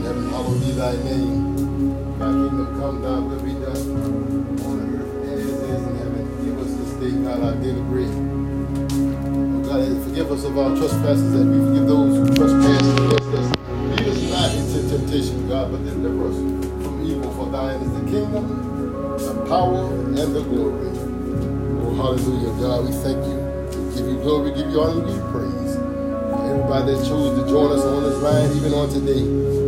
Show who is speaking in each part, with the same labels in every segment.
Speaker 1: In heaven, hallowed be thy name. Thy kingdom come, thy will be done on earth as it is in heaven. Give us this day, God, our daily bread. Oh God, forgive us of our trespasses as we forgive those who trespass against us. Lead us not into temptation, God, but deliver us from evil. For thine is the kingdom, the power, and the glory. Oh, hallelujah, God, we thank you. We give you glory, give you honor, give you praise. For everybody that chose to join us on this line, even on today,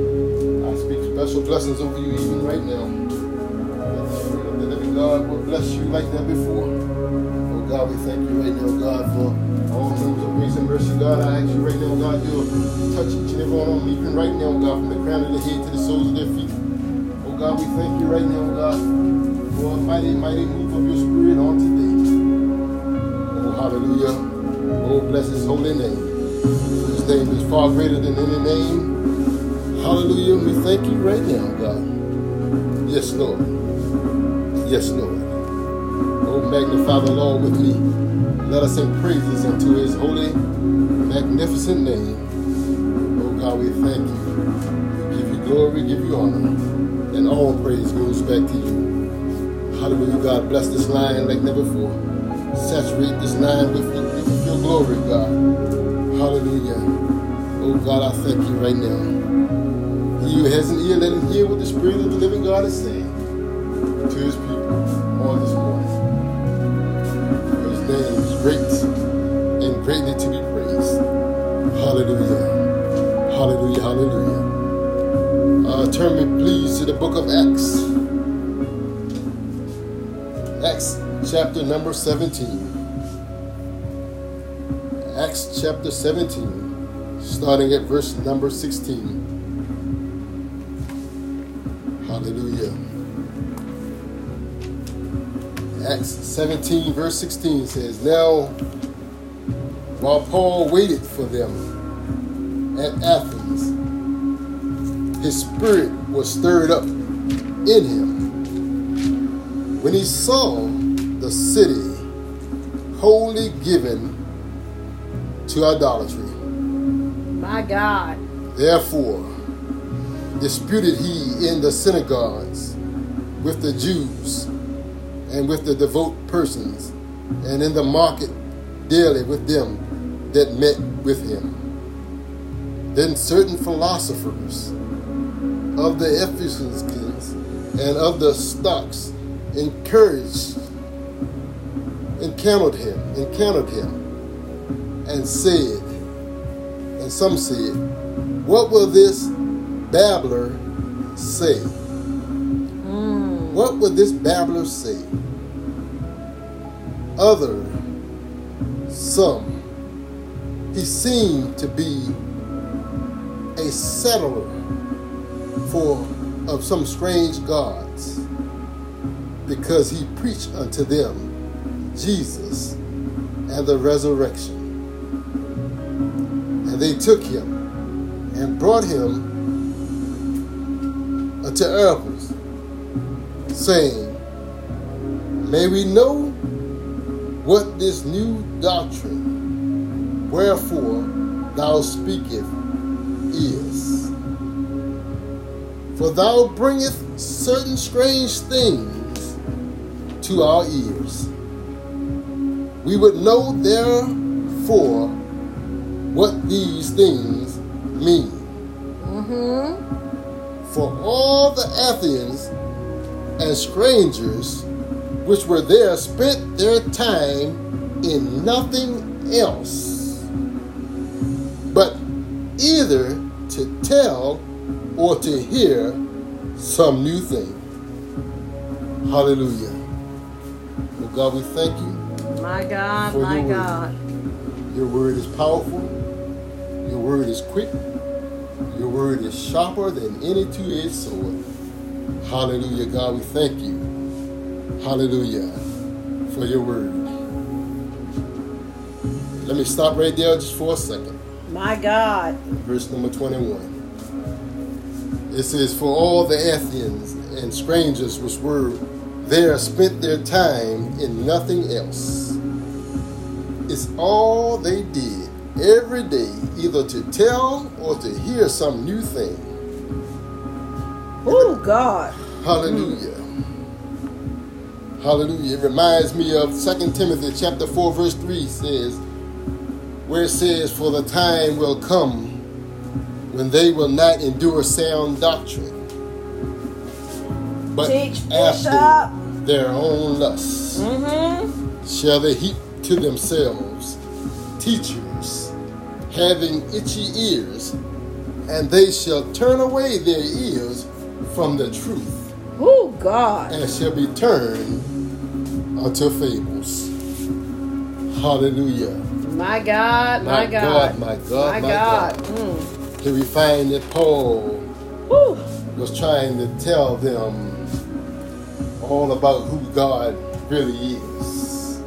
Speaker 1: special blessings over you even right now. That the of God will bless you like never before. Oh God, we thank you right now, God, for all things of grace and mercy. God, I ask you right now, God, you'll touch each and every one on me, even right now, God, from the crown of their head to the soles of their feet. Oh God, we thank you right now, God, for a mighty, mighty move of your spirit on today. Oh, hallelujah. Oh, bless his holy name. His name is far greater than any name. Hallelujah. We thank you right now, God. Yes, Lord. Yes, Lord. Oh, magnify the Lord with me. Let us sing praises unto his holy, magnificent name. Oh, God, we thank you. We give you glory, give you honor. And all praise goes back to you. Hallelujah, God. Bless this line like never before. Saturate this line with, with your glory, God. Hallelujah. Oh, God, I thank you right now. He who has an ear, let him hear what the Spirit of the living God is saying to his people on this morning. For his name is great and greatly to be praised. Hallelujah. Hallelujah. Hallelujah. Uh, turn me, please, to the book of Acts. Acts chapter number 17. Acts chapter 17, starting at verse number 16. 17, verse 16 says, Now, while Paul waited for them at Athens, his spirit was stirred up in him when he saw the city wholly given to idolatry.
Speaker 2: My God.
Speaker 1: Therefore, disputed he in the synagogues with the Jews and with the devout persons, and in the market daily with them that met with him. Then certain philosophers of the Ephesians and of the Stoics encouraged, encountered him, encountered him, and said, and some said, What will this babbler say? What would this babbler say? Other, some, he seemed to be a settler for of some strange gods, because he preached unto them Jesus and the resurrection. And they took him and brought him unto Areopagus, saying, May we know what this new doctrine, wherefore thou speakest, is. For thou bringest certain strange things to our ears. We would know therefore what these things mean. Mm-hmm. For all the Athenians and strangers which were there spent their time in nothing else but either to tell or to hear some new thing. Hallelujah. Oh God, we thank you.
Speaker 2: My God, my
Speaker 1: your word.
Speaker 2: God.
Speaker 1: Your word is powerful. Your word is quick. Your word is sharper than any two-edged sword. Hallelujah, God, we thank you. Hallelujah. for your word. Let me stop right there just for a second.
Speaker 2: My God.
Speaker 1: Verse number 21. It says, For all the Athenians and strangers which were there spent their time in nothing else. It's all they did every day, either to tell or to hear some new thing.
Speaker 2: Oh, God.
Speaker 1: Hallelujah. Hallelujah. It reminds me of 2 Timothy chapter 4, verse 3 says, where it says, For the time will come when they will not endure sound doctrine, but
Speaker 2: Teach,
Speaker 1: after their own lusts
Speaker 2: Mm-hmm.
Speaker 1: shall they heap to themselves teachers having itchy ears, and they shall turn away their ears from the truth,
Speaker 2: Oh, God.
Speaker 1: and shall be turned unto fables. Hallelujah.
Speaker 2: My God. My,
Speaker 1: My
Speaker 2: God.
Speaker 1: God, my God,
Speaker 2: My
Speaker 1: my
Speaker 2: God.
Speaker 1: God.
Speaker 2: Mm.
Speaker 1: Here we find that Paul
Speaker 2: Whew.
Speaker 1: was trying to tell them all about who God really is.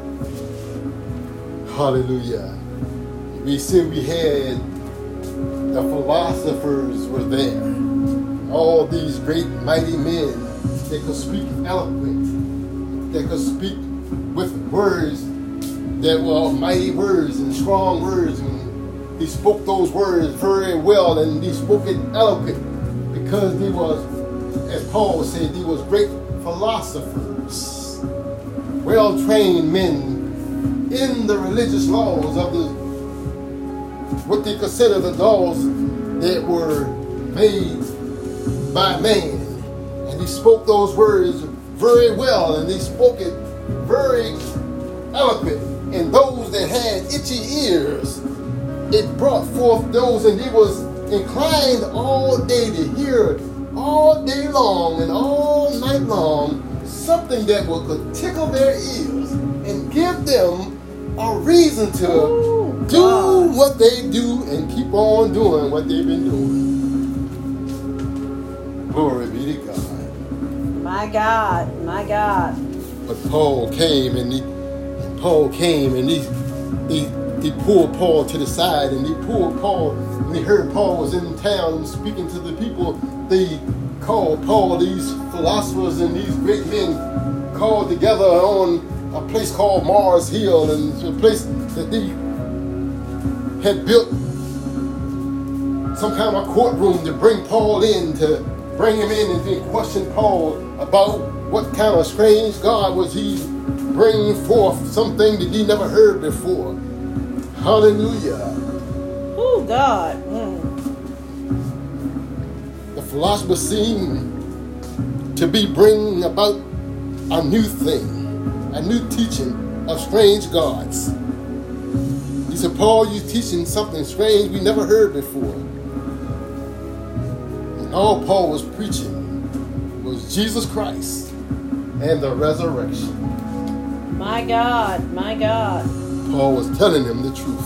Speaker 1: Hallelujah. We see we had the philosophers were there. All these great mighty men that could speak eloquent, that could speak with words that were mighty words and strong words. And he spoke those words very well and he spoke it eloquent because he was, as Paul said, he was great philosophers, well trained men in the religious laws of the what they consider the laws that were made by man. And he spoke those words very well, and he spoke it very eloquent. And those that had itchy ears, it brought forth those, and he was inclined all day to hear all day long and all night long something that would could tickle their ears and give them a reason to
Speaker 2: Ooh,
Speaker 1: do
Speaker 2: God.
Speaker 1: what they do and keep on doing what they've been doing. Glory be to God.
Speaker 2: My God. My God.
Speaker 1: But Paul came and he Paul came and he he, he pulled Paul to the side and he pulled Paul and he heard Paul was in town speaking to the people, they called Paul, these philosophers and these great men called together on a place called Mars Hill and it's a place that they had built some kind of courtroom to bring Paul in, to bring him in and to question Paul about what kind of strange God was he bringing forth, something that he never heard before. Hallelujah.
Speaker 2: Oh, God. Mm.
Speaker 1: The philosopher seemed to be bringing about a new thing, a new teaching of strange gods. He said, Paul, you're teaching something strange we never heard before. All Paul was preaching was Jesus Christ and the resurrection.
Speaker 2: My God. My God.
Speaker 1: Paul was telling him the truth.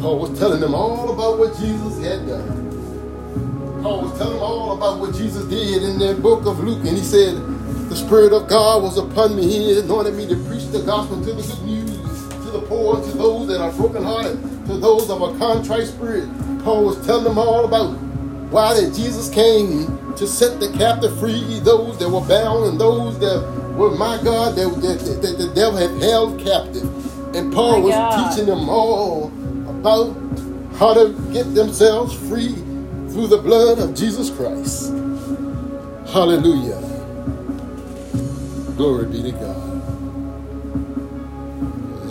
Speaker 1: Paul was telling them all about what Jesus had done. Paul was telling them all about what Jesus did in the book of Luke. And he said, The Spirit of God was upon me. He anointed me to preach the gospel to the good news, to the poor, to those that are brokenhearted, to those of a contrite spirit. Paul was telling them all about why that Jesus came to set the captive free, those that were bound and those that were, my God, that, that, that, that the devil had held captive. And Paul
Speaker 2: My
Speaker 1: was
Speaker 2: God.
Speaker 1: teaching them all about how to get themselves free through the blood of Jesus Christ. Hallelujah. Glory be to God.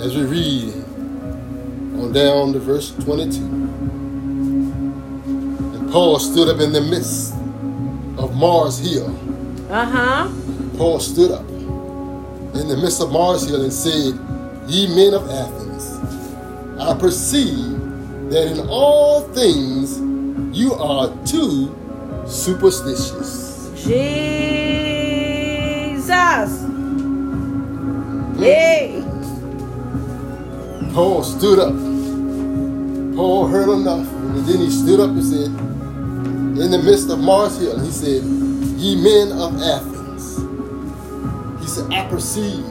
Speaker 1: As we read on down to verse 22. Paul stood up in the midst of Mars Hill.
Speaker 2: Uh huh.
Speaker 1: Paul stood up in the midst of Mars Hill and said, Ye men of Athens, I perceive that in all things you are too superstitious.
Speaker 2: Jesus. Yay.
Speaker 1: Paul stood up. Paul heard enough, and then he stood up and said, in the midst of Mars Hill, he said, Ye men of Athens. He said, I perceive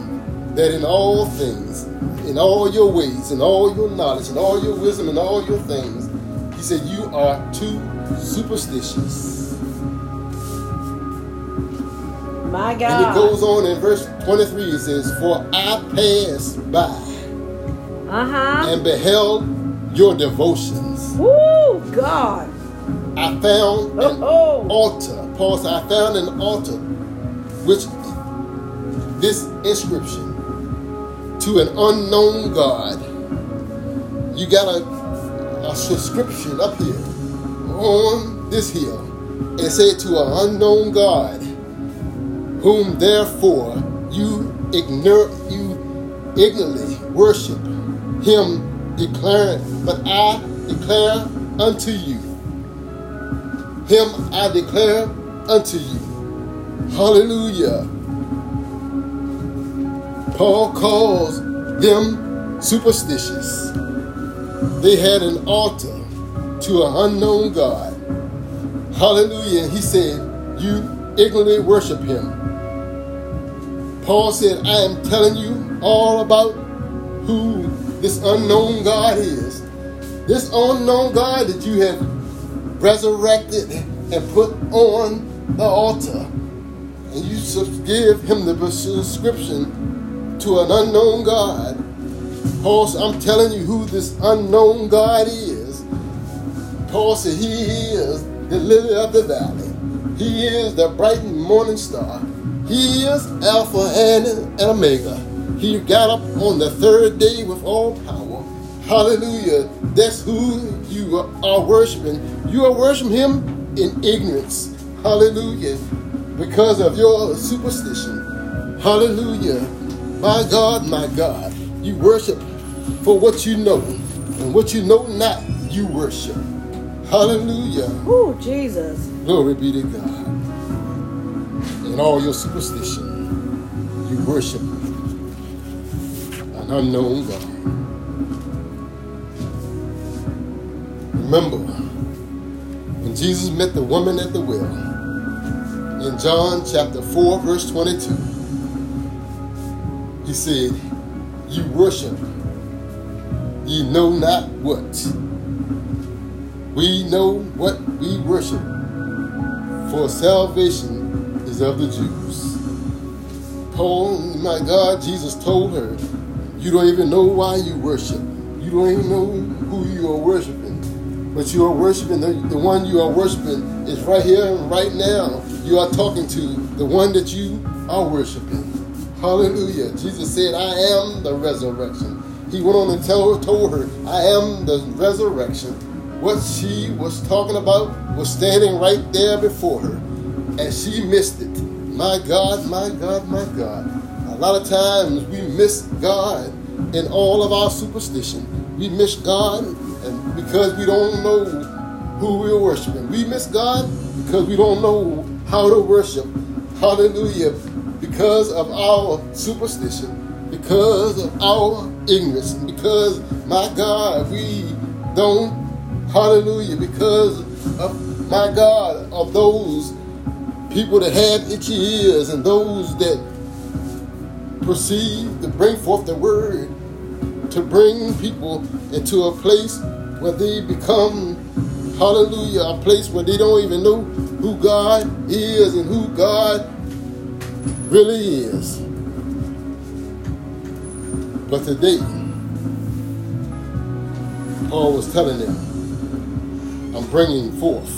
Speaker 1: that in all things, in all your ways, in all your knowledge, in all your wisdom, in all your things, he said, you are too superstitious.
Speaker 2: My God.
Speaker 1: And it goes on in verse 23, it says, For I passed by
Speaker 2: Uh huh.
Speaker 1: and beheld your devotions.
Speaker 2: Woo, God.
Speaker 1: I found an
Speaker 2: Oh,
Speaker 1: altar. Paul said, I found an altar which this inscription to an unknown God. You got a, a subscription up here on this hill. It said to an unknown God, whom therefore you ignore you ignorantly worship him declaring, but I declare unto you him I declare unto you. Hallelujah. Paul calls them superstitious. They had an altar to an unknown God. Hallelujah. And he said, You ignorantly worship him. Paul said, I am telling you all about who this unknown God is. This unknown God that you have resurrected and put on the altar. And you give him the subscription to an unknown God. Paul said, I'm telling you who this unknown God is. Paul said, He is the lily of the valley. He is the bright morning star. He is Alpha and Omega. He got up on the third day with all power. Hallelujah. That's who you are worshiping. You are worshiping Him in ignorance. Hallelujah. Because of your superstition. Hallelujah. My God, my God. You worship for what you know. And what you know not, you worship. Hallelujah.
Speaker 2: Oh, Jesus.
Speaker 1: Glory be to God. In all your superstition, you worship an unknown God. Remember, when Jesus met the woman at the well, in John chapter 4, verse 22, he said, You worship, ye know not what. We know what we worship, for salvation is of the Jews. Paul, my God, Jesus told her, You don't even know why you worship. You don't even know who you are worshiping. But you are worshiping, the, the one you are worshiping is right here and right now. You are talking to the one that you are worshiping. Hallelujah. Jesus said, I am the resurrection. He went on and tell, told her, I am the resurrection. What she was talking about was standing right there before her, and she missed it. My God, my God, my God. A lot of times we miss God in all of our superstition. We miss God because we don't know who we're worshiping. We miss God because we don't know how to worship. Hallelujah. Because of our superstition, because of our ignorance, because, my God, we don't, hallelujah, because of, my God, of those people that have itchy ears and those that proceed to bring forth the word, to bring people into a place where they become, hallelujah, a place where they don't even know who God is and who God really is. But today, Paul was telling them, I'm bringing forth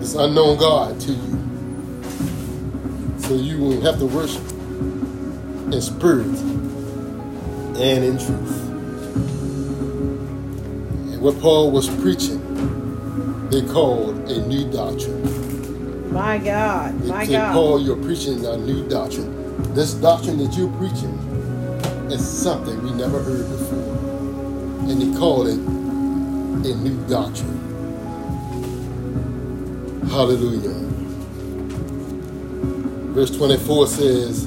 Speaker 1: this unknown God to you. So you won't have to worship in spirit and in truth. What Paul was preaching, they called a new doctrine.
Speaker 2: My God.
Speaker 1: They
Speaker 2: My
Speaker 1: said,
Speaker 2: God.
Speaker 1: Paul, you're preaching a new doctrine. This doctrine that you're preaching is something we never heard before. And they called it a new doctrine. Hallelujah. Verse 24 says,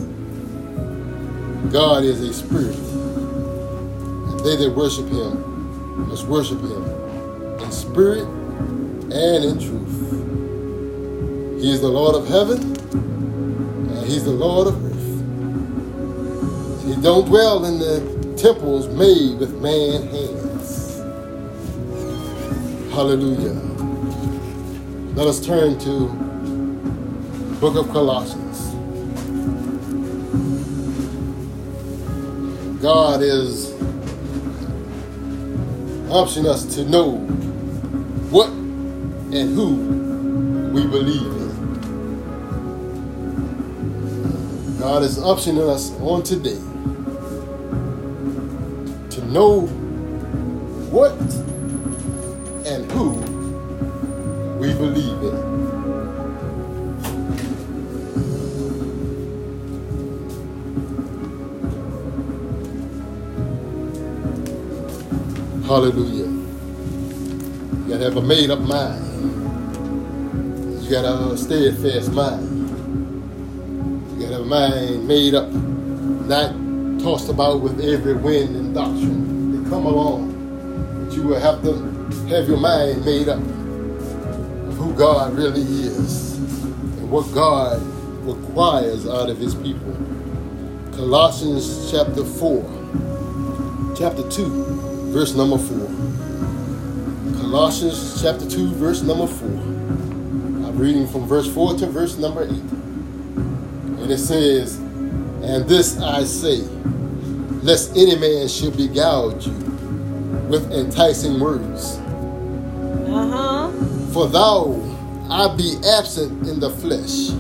Speaker 1: God is a spirit, and they that worship him must worship him in spirit and in truth. He is the Lord of heaven, and he's the Lord of earth. He don't dwell in the temples made with man hands. Hallelujah. Let us turn to book of Colossians. God is optioning us to know what and who we believe in. God is optioning us on today to know what and who we believe in. Hallelujah. You gotta have a made up mind. You gotta have a steadfast mind. You gotta have a mind made up, not tossed about with every wind and doctrine that come along. But you will have to have your mind made up of who God really is and what God requires out of his people. Colossians chapter 4, chapter 2 verse number 4. Colossians chapter 2, verse number 4. I'm reading from verse 4 to verse number 8. And it says, And this I say, lest any man should beguile you with enticing words.
Speaker 2: Uh-huh.
Speaker 1: For thou I be absent in the flesh,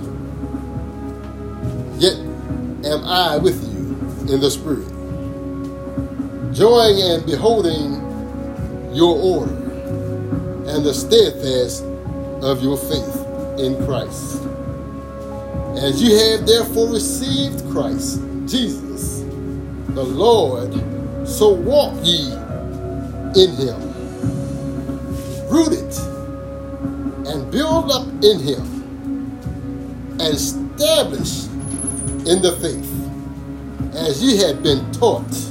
Speaker 1: yet am I with you in the spirit joying and beholding your order and the steadfast of your faith in Christ. As you have therefore received Christ, Jesus, the Lord, so walk ye in him, rooted and build up in him, and established in the faith, as ye have been taught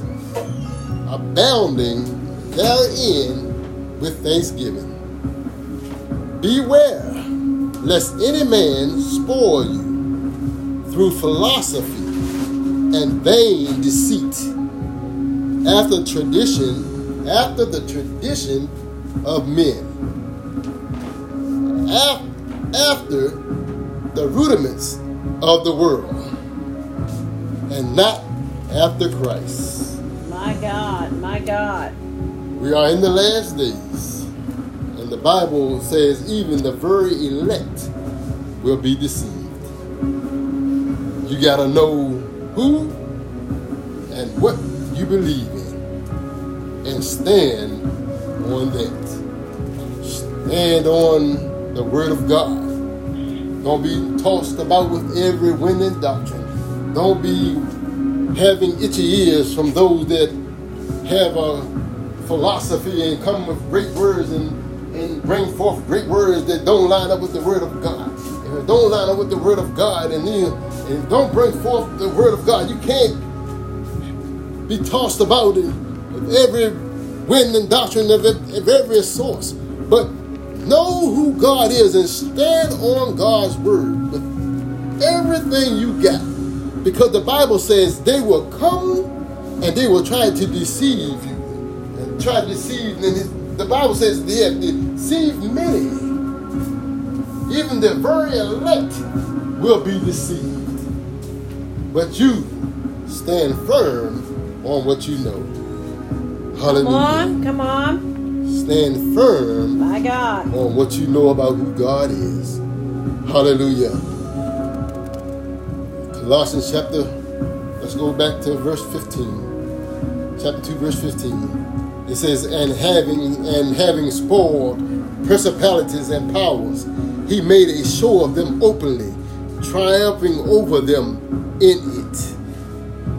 Speaker 1: abounding therein with thanksgiving. Beware lest any man spoil you through philosophy and vain deceit, after tradition, after the tradition of men, after the rudiments of the world, and not after Christ.
Speaker 2: My God, my God.
Speaker 1: We are in the last days, and the Bible says even the very elect will be deceived. You got to know who and what you believe in and stand on that. Stand on the Word of God. Don't be tossed about with every winning doctrine. Don't be having itchy ears from those that have a philosophy and come with great words and, and bring forth great words that don't line up with the word of God. If it don't line up with the word of God and then and don't bring forth the word of God, you can't be tossed about in every wind and doctrine of, of every source. But know who God is and stand on God's word with everything you got because the Bible says they will come and they will try to deceive you. And try to deceive. And the Bible says they have deceived many. Even the very elect will be deceived. But you stand firm on what you know. Hallelujah.
Speaker 2: Come on, come on.
Speaker 1: Stand firm
Speaker 2: My God.
Speaker 1: on what you know about who God is. Hallelujah. Colossians chapter, let's go back to verse 15. Chapter 2, verse 15. It says, And having and having spoiled principalities and powers, he made a show of them openly, triumphing over them in it.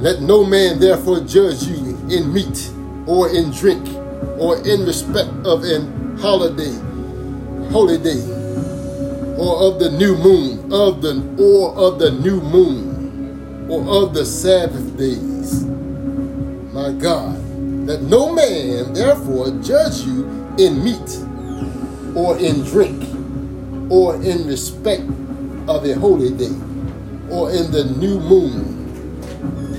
Speaker 1: Let no man therefore judge you in meat or in drink or in respect of an holiday, holy day, or of the new moon, of the or of the new moon or of the Sabbath days. My God, that no man therefore judge you in meat or in drink or in respect of a holy day or in the new moon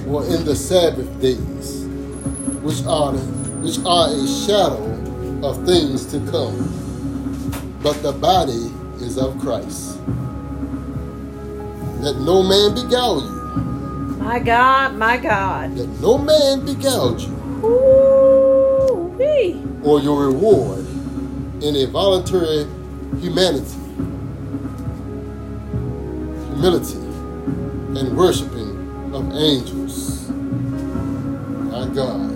Speaker 1: or in the Sabbath days, which are which are a shadow of things to come. But the body is of Christ. Let no man beguile you.
Speaker 2: My God, my God.
Speaker 1: That no man beguile you,
Speaker 2: Ooh-wee.
Speaker 1: or your reward in a voluntary humanity, humility, and worshiping of angels. My God.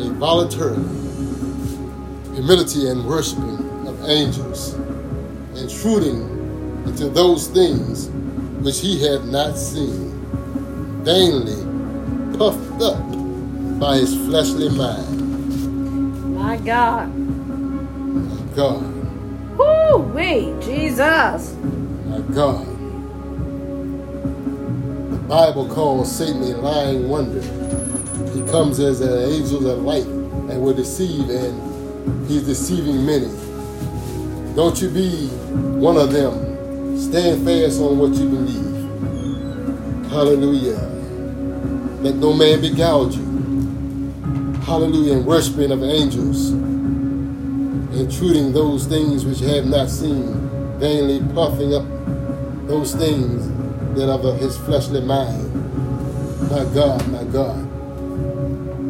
Speaker 1: A voluntary humility and worshiping of angels, intruding into those things which he had not seen, vainly puffed up by his fleshly mind.
Speaker 2: My God.
Speaker 1: My God.
Speaker 2: Woo-wee. Jesus.
Speaker 1: My God. The Bible calls Satan a lying wonder. He comes as an angel of light and will deceive, and he's deceiving many. Don't you be one of them. Stand fast on what you believe. Hallelujah. Let no man beguile you. Hallelujah. And worshiping of angels. Intruding those things which have not seen. Vainly puffing up those things that are of his fleshly mind. My God, my God.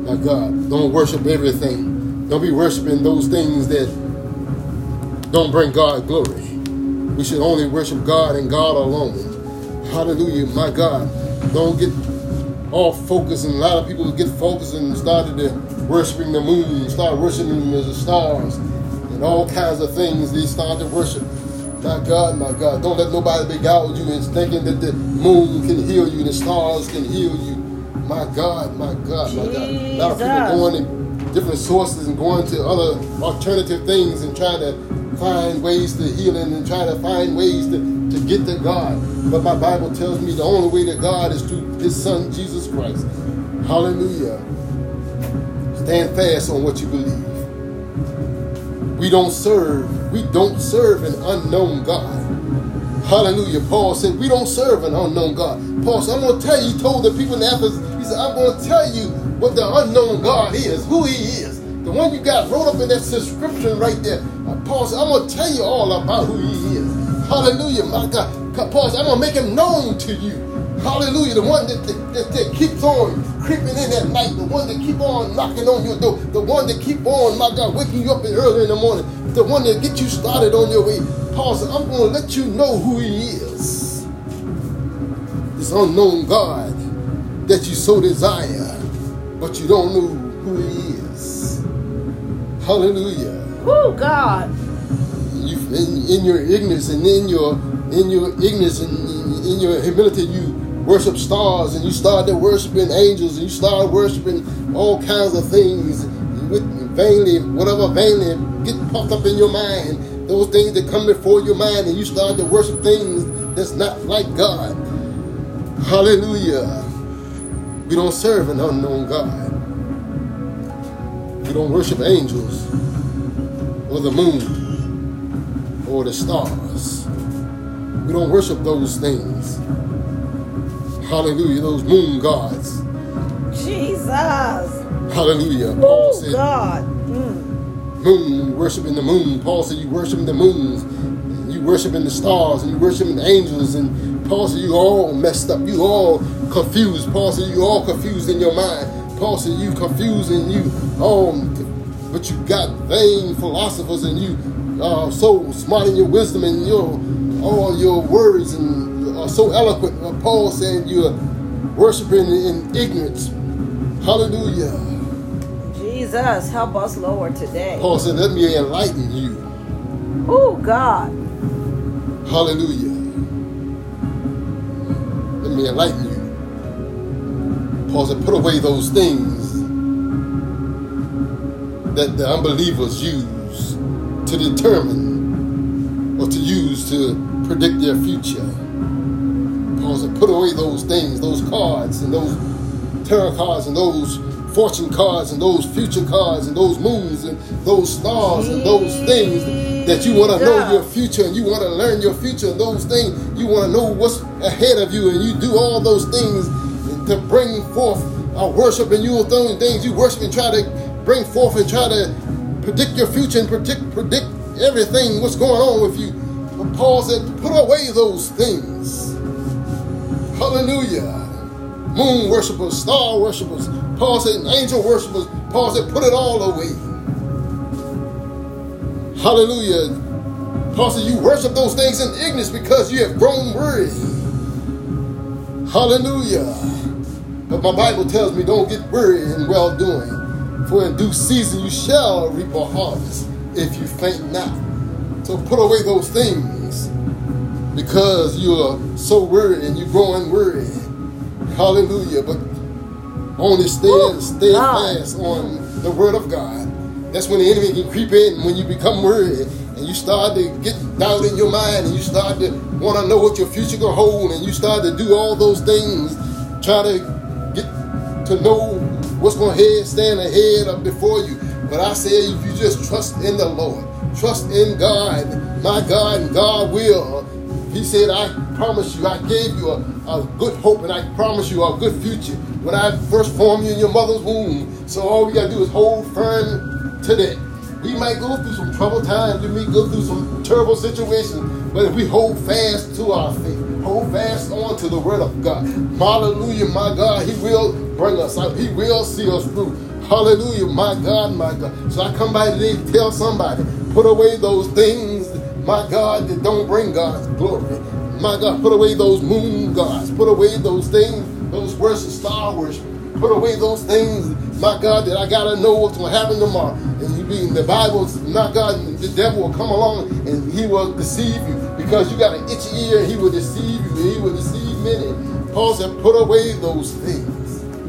Speaker 1: My God. Don't worship everything. Don't be worshiping those things that don't bring God glory. We should only worship God and God alone. Hallelujah, my God. Don't get all focused, and a lot of people get focused and started to worshiping the moon, start worshiping the stars, and all kinds of things they start to worship. My God, my God, don't let nobody beguile you into thinking that the moon can heal you, the stars can heal you. My God, my God, my God. A lot of people going to different sources and going to other alternative things and trying to find ways to healing and trying to find ways to, to get to God. But my Bible tells me the only way to God is through his son Jesus Christ. Hallelujah. Stand fast on what you believe. We don't serve, we don't serve an unknown God. Hallelujah. Paul said, We don't serve an unknown God. Paul said, I'm going to tell you, he told the people in Ephesus, he said, I'm going to tell you what the unknown God is, who he is. The one you got wrote up in that subscription right there. Paul said, I'm going to tell you all about who he is. Hallelujah, my God. Paul said, I'm going to make him known to you. Hallelujah. The one that, that, that, keeps on creeping in at night. The one that keep on knocking on your door. The one that keep on, my God, waking you up early in the morning. The one that get you started on your way. Paul said, I'm going to let you know who he is. This unknown God that you so desire, but you don't know who he is. Hallelujah.
Speaker 2: Oh, God.
Speaker 1: You, in, in your ignorance and in your in your ignorance and in, your humility, you worship stars and you started worshiping angels and you started worshiping all kinds of things with vainly, whatever vainly get puffed up in your mind. Those things that come before your mind and you start to worship things that's not like God. Hallelujah. We don't serve an unknown God. We don't worship angels or the moon or the stars. We don't worship those things. Hallelujah, those moon gods.
Speaker 2: Jesus.
Speaker 1: Hallelujah. Paul said,
Speaker 2: God. Mm.
Speaker 1: moon, worshiping the moon. Paul said, you worshiping the moons. You worshiping the stars and you worshiping the angels. And Paul said, you all messed up. You all confused. Paul said, you all confused in your mind. Paul said, you confused and you all, but you got vain philosophers and you are so smart in your wisdom and your all your words and are so eloquent. Uh, Paul saying you're worshiping in ignorance. Hallelujah.
Speaker 2: Jesus, help us, Lord, today.
Speaker 1: Paul said, let me enlighten you.
Speaker 2: Oh, God.
Speaker 1: Hallelujah. Let me enlighten you. Paul said, put away those things that the unbelievers use to determine or to use to predict their future. Paul said, put away those things, those cards and those tarot cards and those fortune cards and those future cards and those moons and those stars and those things that you want to know your future and you want to learn your future and those things you want to know what's ahead of you and you do all those things to bring forth a worship and you will things you worship and try to bring forth and try to predict your future and predict predict everything what's going on with you. But Paul said, put away those things. Hallelujah. Moon worshippers, star worshippers. Paul said, angel worshippers. Paul said, put it all away. Hallelujah. Paul said, you worship those things in ignorance because you have grown weary. Hallelujah. But my Bible tells me don't get weary in well doing, for in due season you shall reap a harvest if you faint not. So put away those things because you are so weary and you're growing weary. Hallelujah. But only stay,
Speaker 2: Woo,
Speaker 1: stay
Speaker 2: God.
Speaker 1: fast on the word of God. That's when the enemy can creep in when you become weary and you start to get doubt in your mind and you start to want to know what your future gonna hold and you start to do all those things, try to get to know what's gonna head stand ahead up before you. But I say if you just trust in the Lord, trust in God, my God, and God will. He said, I promise you, I gave you a, a good hope and I promise you a good future when I first formed you in your mother's womb. So all we gotta do is hold firm to that. We might go through some troubled times, we may go through some terrible situations, but if we hold fast to our faith, hold fast on to the word of God. Hallelujah, my God, He will bring us out, He will see us through. Hallelujah, my God, my God. So I come by today to tell somebody, put away those things, my God, that don't bring God's glory. My God, put away those moon gods, put away those things, those worship, star worship. Put away those things, my God, that I gotta know what's gonna happen tomorrow. And you be in the Bible, my God, the devil will come along and he will deceive you because you got an itchy ear he will deceive you he will deceive many. Paul said, put away those things.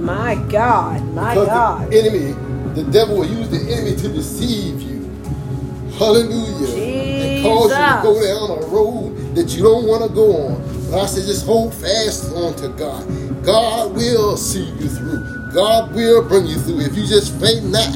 Speaker 2: My God. My
Speaker 1: Because
Speaker 2: God.
Speaker 1: the enemy, the devil will use the enemy to deceive you. Hallelujah. And cause you to go down a road that you don't want to go on. But I said, just hold fast on to God. God will see you through. God will bring you through. If you just faint not,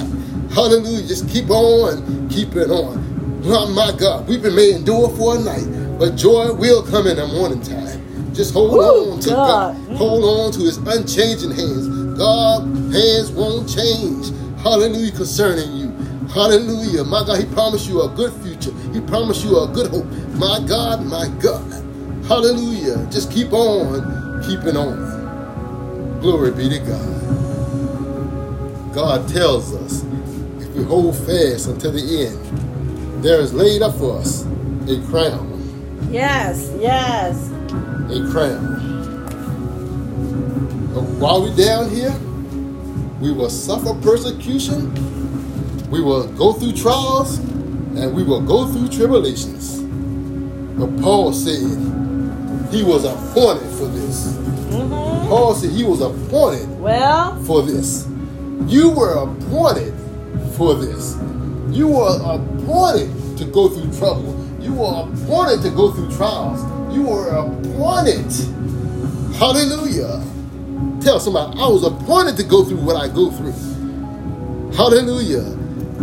Speaker 1: hallelujah, just keep on, keep it on. Oh my God, we've been made endure for a night, but joy will come in the morning time. Just hold
Speaker 2: Woo,
Speaker 1: on to
Speaker 2: God.
Speaker 1: God. Mm. Hold on to his unchanging hands. God's hands won't change. Hallelujah concerning you. Hallelujah. My God, he promised you a good future. He promised you a good hope. My God, my God. Hallelujah. Just keep on keeping on. Glory be to God. God tells us if we hold fast until the end, there is laid up for us a crown.
Speaker 2: Yes. Yes.
Speaker 1: A crown. But while we're down here, we will suffer persecution, we will go through trials, and we will go through tribulations. But Paul said he was appointed for this.
Speaker 2: Mm-hmm.
Speaker 1: Paul said he was appointed
Speaker 2: Well.
Speaker 1: for this. You were appointed for this. You were appointed to go through trouble. You were appointed to go through trials. You were appointed. Hallelujah. Tell somebody, I was appointed to go through what I go through. Hallelujah.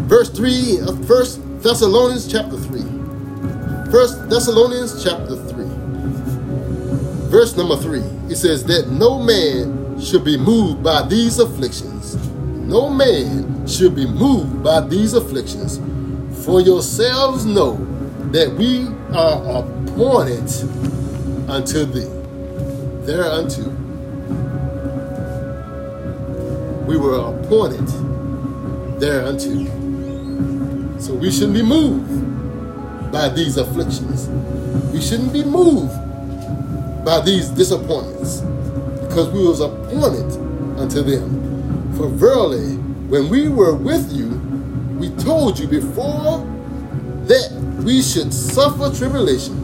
Speaker 1: Verse 3 uh, of 1 Thessalonians chapter 3. 1 Thessalonians chapter 3. Verse number 3. It says that no man should be moved by these afflictions. No man should be moved by these afflictions. For yourselves know that we are appointed unto thee. Thereunto. We were appointed thereunto. So we shouldn't be moved by these afflictions. We shouldn't be moved by these disappointments because we was appointed unto them. For verily, when we were with you, we told you before that we should suffer tribulation,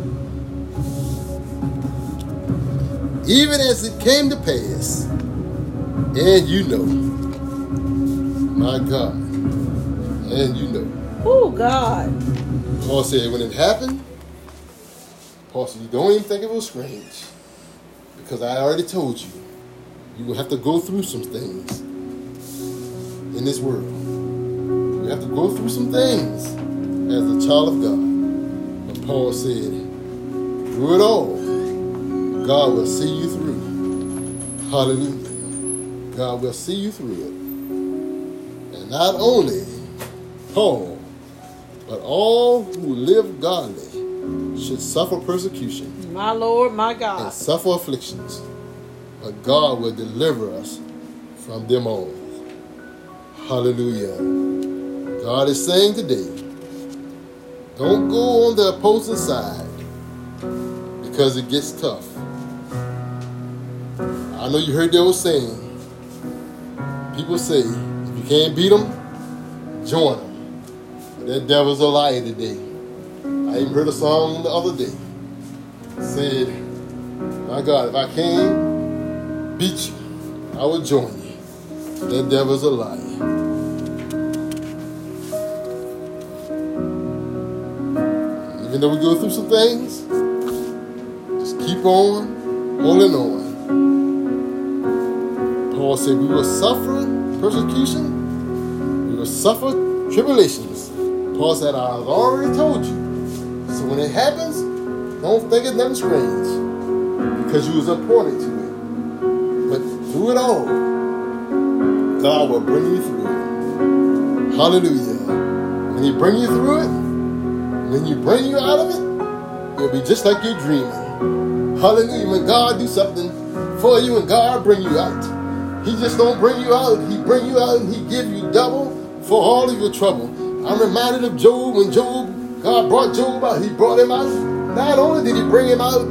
Speaker 1: even as it came to pass. And you know, my God, and you know.
Speaker 2: Oh God.
Speaker 1: Paul said when it happened, Paul said, you don't even think it was strange. Because I already told you, you will have to go through some things in this world. You have to go through some things as a child of God. But Paul said, through it all, God will see you through. Hallelujah. God will see you through it. And not only Paul, but all who live godly should suffer persecution
Speaker 2: My Lord, my
Speaker 1: and
Speaker 2: God.
Speaker 1: suffer afflictions, but God will deliver us from them all. Hallelujah. God is saying today, don't go on the opposing side because it gets tough. I know you heard the old saying. People say, if you can't beat them, join them. But that devil's a liar today. I even heard a song the other day. Said, my God, if I can beat you, I will join you. That devil's a liar. Even though we go through some things, just keep on holding on. Paul said we will suffer persecution, we will suffer tribulations. Paul said, I have already told you. So when it happens, don't think it's nothing strange because you was appointed to it. But through it all, God will bring you through it. Hallelujah. When He bring you through it, when you bring you out of it, it'll be just like you're dreaming. Hallelujah. When God do something for you and God bring you out, He just don't bring you out. He bring you out and He give you double for all of your trouble. I'm reminded of Job when Job, God brought Job out. He brought him out. Not only did He bring him out,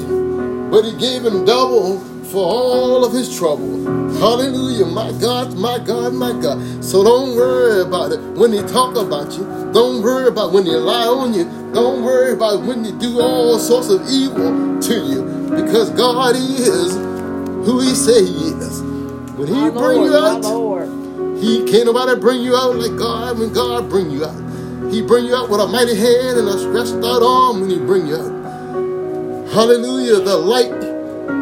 Speaker 1: but He gave him double for all of his trouble. Hallelujah. My God, my God, my God. So don't worry about it when they talk about you. Don't worry about when they lie on you. Don't worry about when they do all sorts of evil to you. Because God is who He say He is. When He
Speaker 2: My
Speaker 1: bring
Speaker 2: Lord,
Speaker 1: you out, he can't nobody bring you out like God when God bring you out. He bring you out with a mighty hand and a stretched out arm when he bring you out. Hallelujah. The light,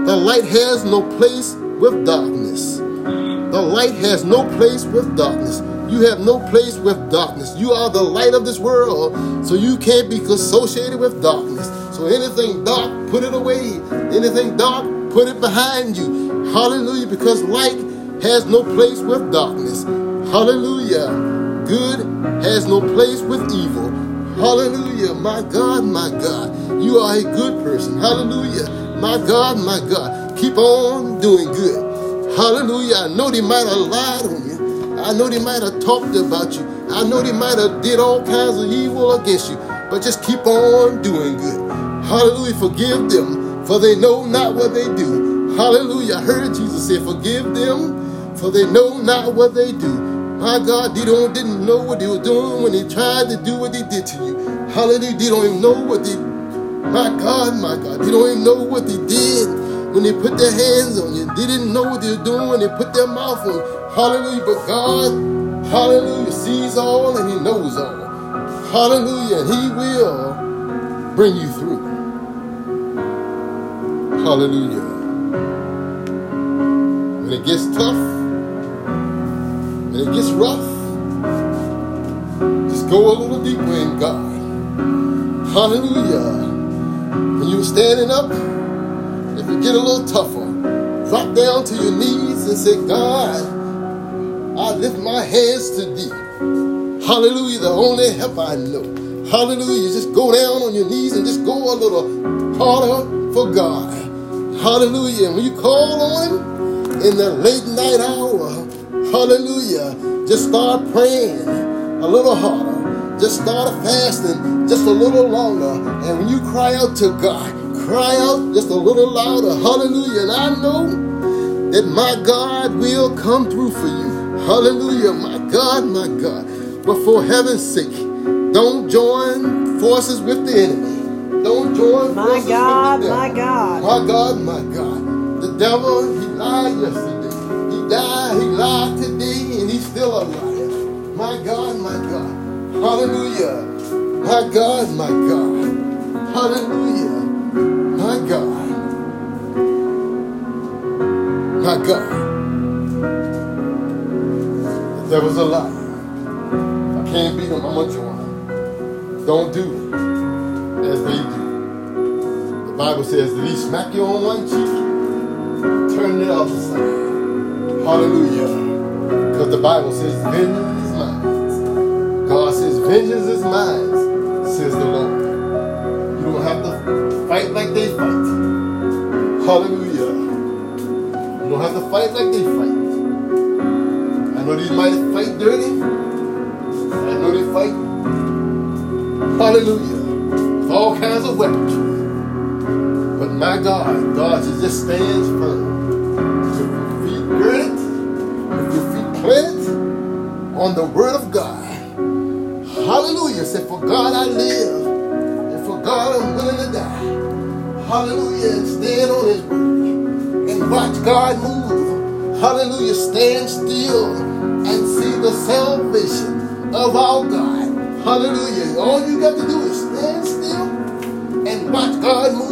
Speaker 1: the light has no place with darkness. The light has no place with darkness. You have no place with darkness. You are the light of this world, so you can't be associated with darkness. So anything dark, put it away. Anything dark, put it behind you. Hallelujah, because light has no place with darkness. Hallelujah. Good has no place with evil. Hallelujah. My God, my God. You are a good person. Hallelujah. My God, my God. Keep on doing good. Hallelujah. I know they might have lied on you. I know they might have talked about you. I know they might have did all kinds of evil against you. But just keep on doing good. Hallelujah. Forgive them, for they know not what they do. Hallelujah. I heard Jesus say, Forgive them, for they know not what they do. My God, they don't didn't know what they were doing when they tried to do what they did to you. Hallelujah. They don't even know what they my God, my God. They don't even know what they did when they put their hands on you. They didn't know what they were doing when they put their mouth on you. Hallelujah. But God, hallelujah, sees all and He knows all. Hallelujah. And He will bring you through. Hallelujah. When it gets tough, when it gets rough, just go a little deeper in God. Hallelujah. When you're standing up, if you get a little tougher, drop down to your knees and say, God, I lift my hands to thee. Hallelujah, the only help I know. Hallelujah, just go down on your knees and just go a little harder for God. Hallelujah. When you call on Him in the late night hour, hallelujah, just start praying a little harder. Just start fasting just a little longer. And when you cry out to God, cry out just a little louder. Hallelujah. And I know that my God will come through for you. Hallelujah. My God, my God. But for heaven's sake, don't join forces with the enemy.
Speaker 2: My God,
Speaker 1: with the devil.
Speaker 2: my God.
Speaker 1: My God, my God. The devil, he lied yesterday. He died, he lied today, and he's still a liar. My God, my God. Hallelujah. My God, my God. Hallelujah. My God. My God. The devil's a liar. I can't beat him, I'm to join. Don't do it as they do. Bible says that he smack you on one cheek, turn the other side. Hallelujah. Because the Bible says, vengeance is mine. God says, vengeance is mine, says the Lord. You don't have to fight like they fight. Hallelujah. You don't have to fight like they fight. I know they might fight dirty. I know they fight. Hallelujah. With all kinds of weaponry. My God, God just stands firm. With your feet girded, with your feet planted on the word of God. Hallelujah. Say, for God I live, and for God I'm willing to die. Hallelujah. Stand on his word. And watch God move. Hallelujah. Stand still and see the salvation of our God. Hallelujah. All you got to do is stand still and watch God move.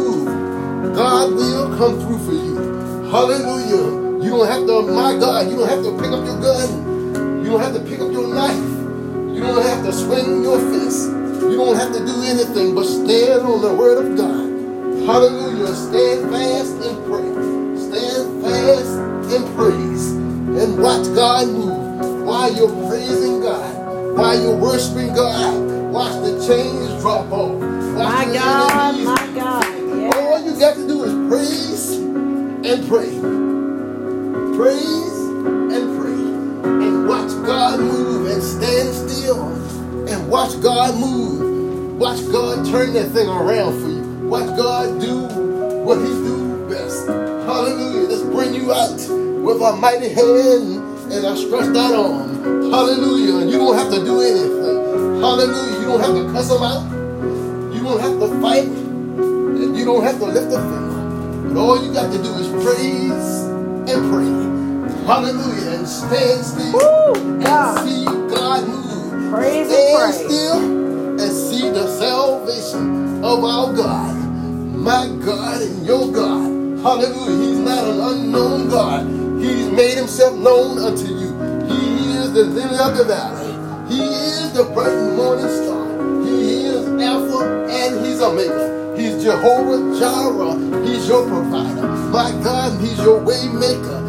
Speaker 1: God will come through for you. Hallelujah. You don't have to, my God, you don't have to pick up your gun. You don't have to pick up your knife. You don't have to swing your fist. You don't have to do anything but stand on the word of God. Hallelujah. Stand fast and pray. Stand fast and praise. And watch God move while you're praising God. While you're worshiping God. Watch the chains drop off. Watch
Speaker 2: My God, my
Speaker 1: and pray. Praise and pray. And watch God move and stand still. And watch God move. Watch God turn that thing around for you. Watch God do what He do best. Hallelujah. Let's bring you out with a mighty hand and a stretched out arm. Hallelujah. And you don't have to do anything. Hallelujah. You don't have to cuss them out. You don't have to fight. And you don't have to lift a finger. But all you got to do praise and pray. Hallelujah. And stand still
Speaker 2: Woo,
Speaker 1: and
Speaker 2: God.
Speaker 1: see God move.
Speaker 2: Praise and
Speaker 1: stand
Speaker 2: pray.
Speaker 1: still and see the salvation of our God. My God and your God. Hallelujah. He's not an unknown God. He's made himself known unto you. He is the lily of the valley. He is the bright morning star. He is Alpha and he's Omega. He's Jehovah Jireh. He's your provider. My God, he's your way maker.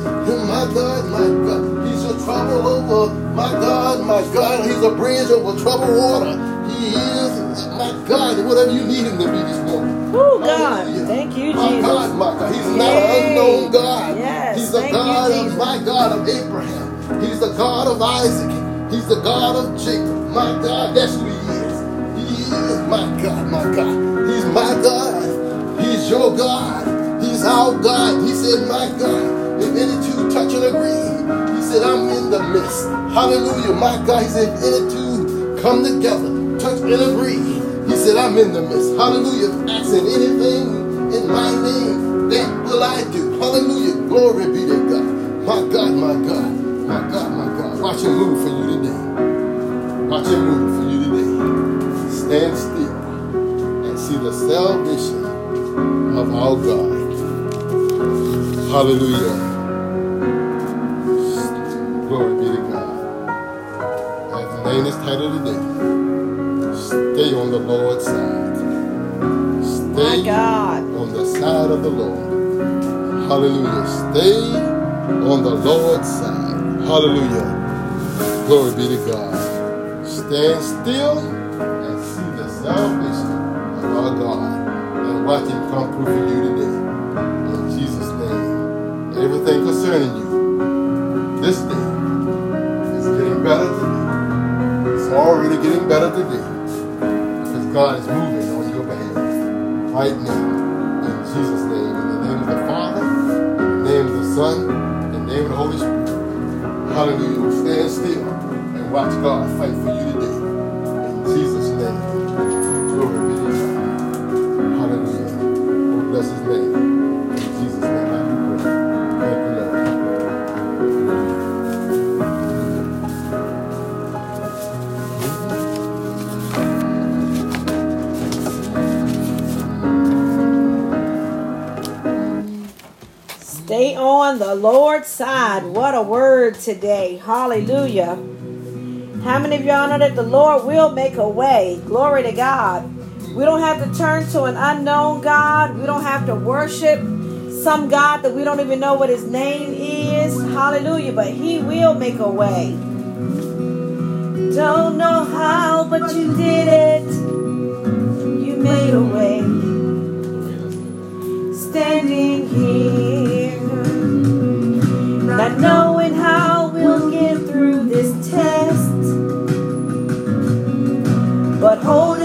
Speaker 1: My God, my God. He's your trouble over. My God, my God. He's a bridge over troubled water. He is, my God, whatever you need him to be this morning.
Speaker 2: Woo, God.
Speaker 1: Hallelujah.
Speaker 2: Thank you, Jesus.
Speaker 1: My God, my God. He's not an unknown God.
Speaker 2: Yes,
Speaker 1: He's the
Speaker 2: thank you,
Speaker 1: God of
Speaker 2: Jesus.
Speaker 1: my God of Abraham. He's the God of Isaac. He's the God of Jacob. My God, that's who he is. He is my God, my God. Your God. He's our God. He said, my God, if any two touch and agree, he said, I'm in the midst. Hallelujah, my God. He said, if any two come together, touch and agree. He said, I'm in the midst. Hallelujah. Asking anything in my name, that will I do. Hallelujah. Glory be to God. My God, my God, my God, my God. Watch him move for you today. Watch him move for you today. Stand still and see the salvation of our God. Hallelujah. Glory be to God. As the name is titled today, stay on the Lord's side. Stay
Speaker 2: My God.
Speaker 1: on the side of the Lord. Hallelujah. Stay on the Lord's side. Hallelujah. Glory be to God. Stand still and see the salvation of our God. Watch him come through for you today. In Jesus' name. Everything concerning you this day is getting better today. It's already getting better today. Because God is moving on your behalf right now. In Jesus' name. In the name of the Father, in the name of the Son, in the name of the Holy Spirit. Hallelujah. Stand still and watch God fight for you today. His name. In Jesus' name I pray. Thank you, Lord.
Speaker 2: Stay on the Lord's side. What a word today. Hallelujah. How many of y'all know that the Lord will make a way? Glory to God. We don't have to turn to an unknown God. We don't have to worship some God that we don't even know what his name is. Hallelujah. But he will make a way. Don't know how, but you did it. You made a way. Standing here, not knowing how we'll get through this test, but holding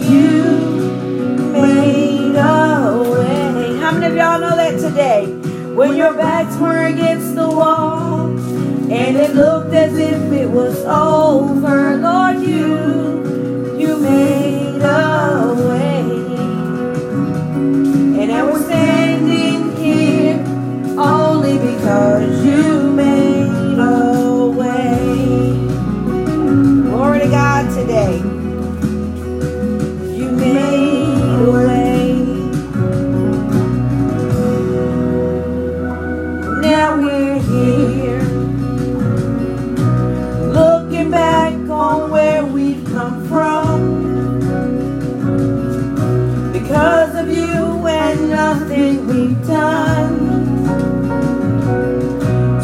Speaker 2: you made a way. How many of y'all know that today? When your backs were against the wall, and it looked as if it was over,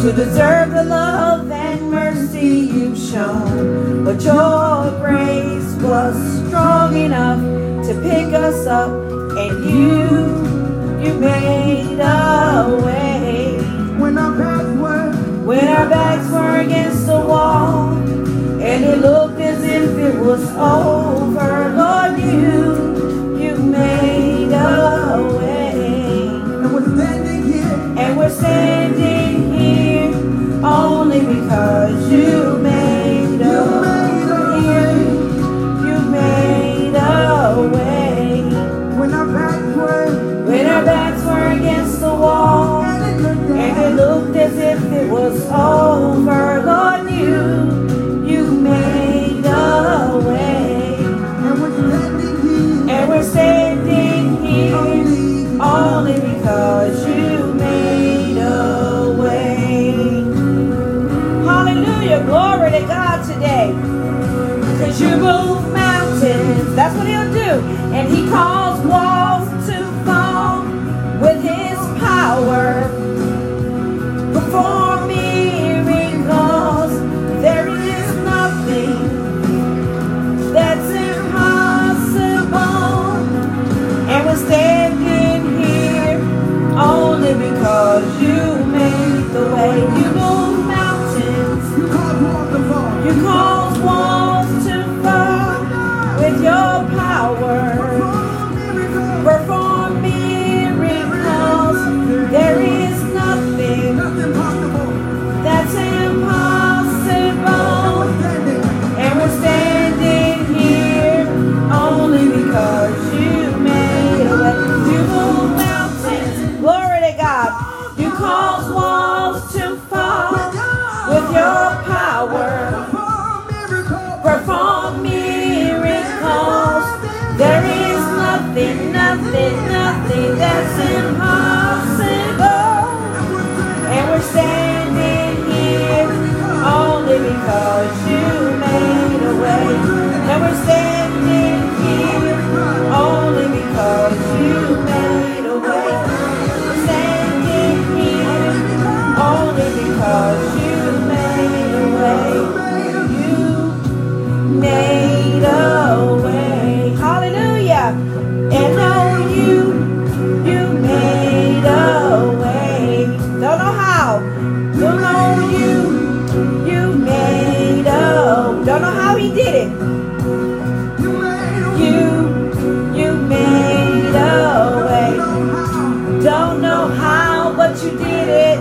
Speaker 2: to deserve the love and mercy you've shown. But your grace was strong enough to pick us up, and you, you made a way.
Speaker 3: When our backs were,
Speaker 2: When our backs were against the wall, and it looked as if it was over, Lord, you, you made a way.
Speaker 3: and we're standing here,
Speaker 2: And we're standing
Speaker 3: And
Speaker 2: he calls walls to fall with his power. Perform Don't know how, but you did it.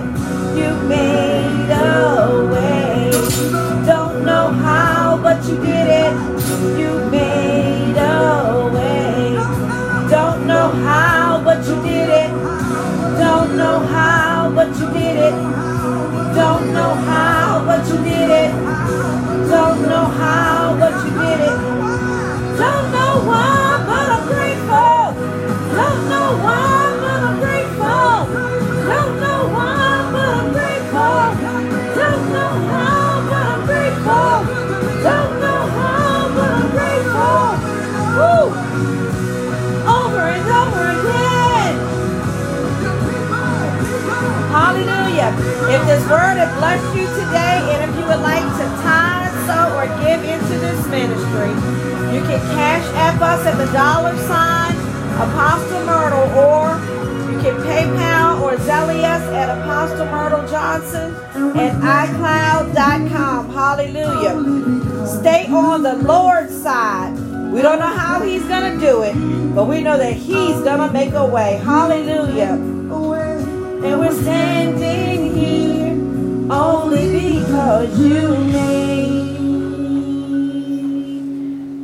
Speaker 2: You made a way.
Speaker 3: Don't know how, but
Speaker 2: you did
Speaker 3: it. You
Speaker 2: made a way. Don't know how, but you did it. Don't know how, but you did it. Don't know how, but you did it. Don't know how. If this word has blessed you today, and if you would like to tithe, sow, or give into this ministry, you can cash app us at the dollar sign Apostle Myrtle, or you can PayPal or Zelle us at Apostle Myrtle Johnson at iCloud.com. Hallelujah. Stay on the Lord's side. We don't know how He's going to do it, but we know that He's going to make a way. Hallelujah. And we're standing only because you made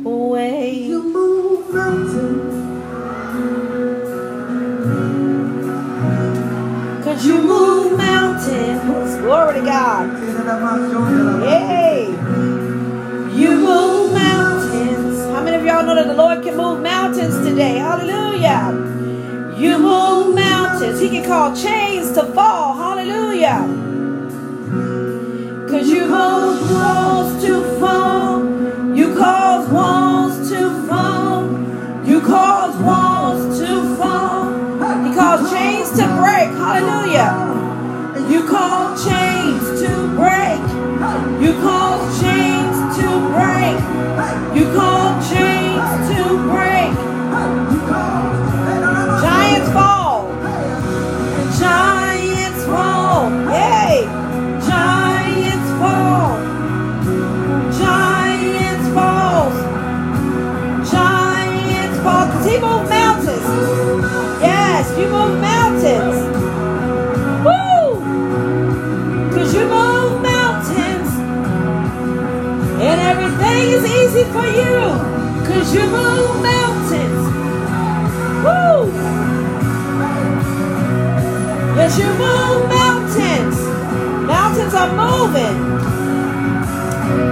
Speaker 2: a way.
Speaker 3: You move mountains.
Speaker 2: Cause you move mountains. Glory to God. Yay. You move mountains. How many of y'all know that the Lord can move mountains today? Hallelujah. You move mountains. He can call chains to fall. Hallelujah. Cause you cause walls to fall. You cause walls to fall. You cause walls to fall. He caused chains to break. Hallelujah. You call Cause you move mountains. Woo! Yes, you move mountains. Mountains are moving.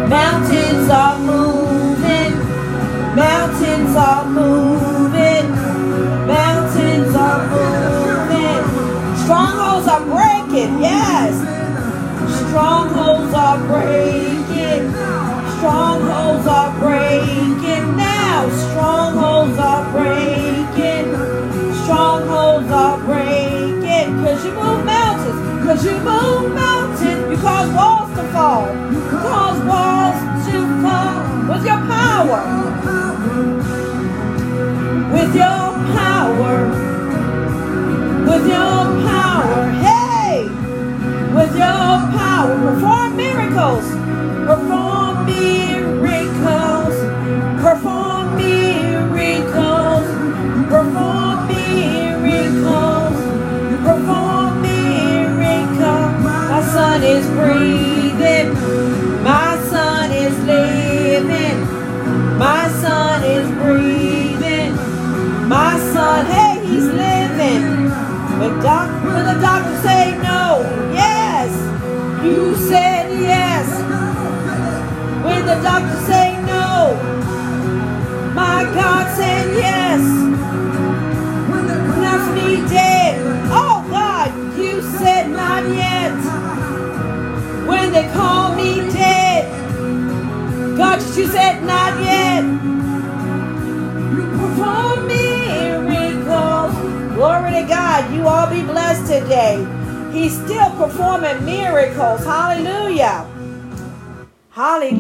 Speaker 2: Mountains are moving. Mountains are moving. Power. With your power. With your power. Hey! With your power. Perform miracles. Perform miracles. You said not yet. You perform miracles. Glory to God. You all be blessed today. He's still performing miracles. Hallelujah. Hallelujah.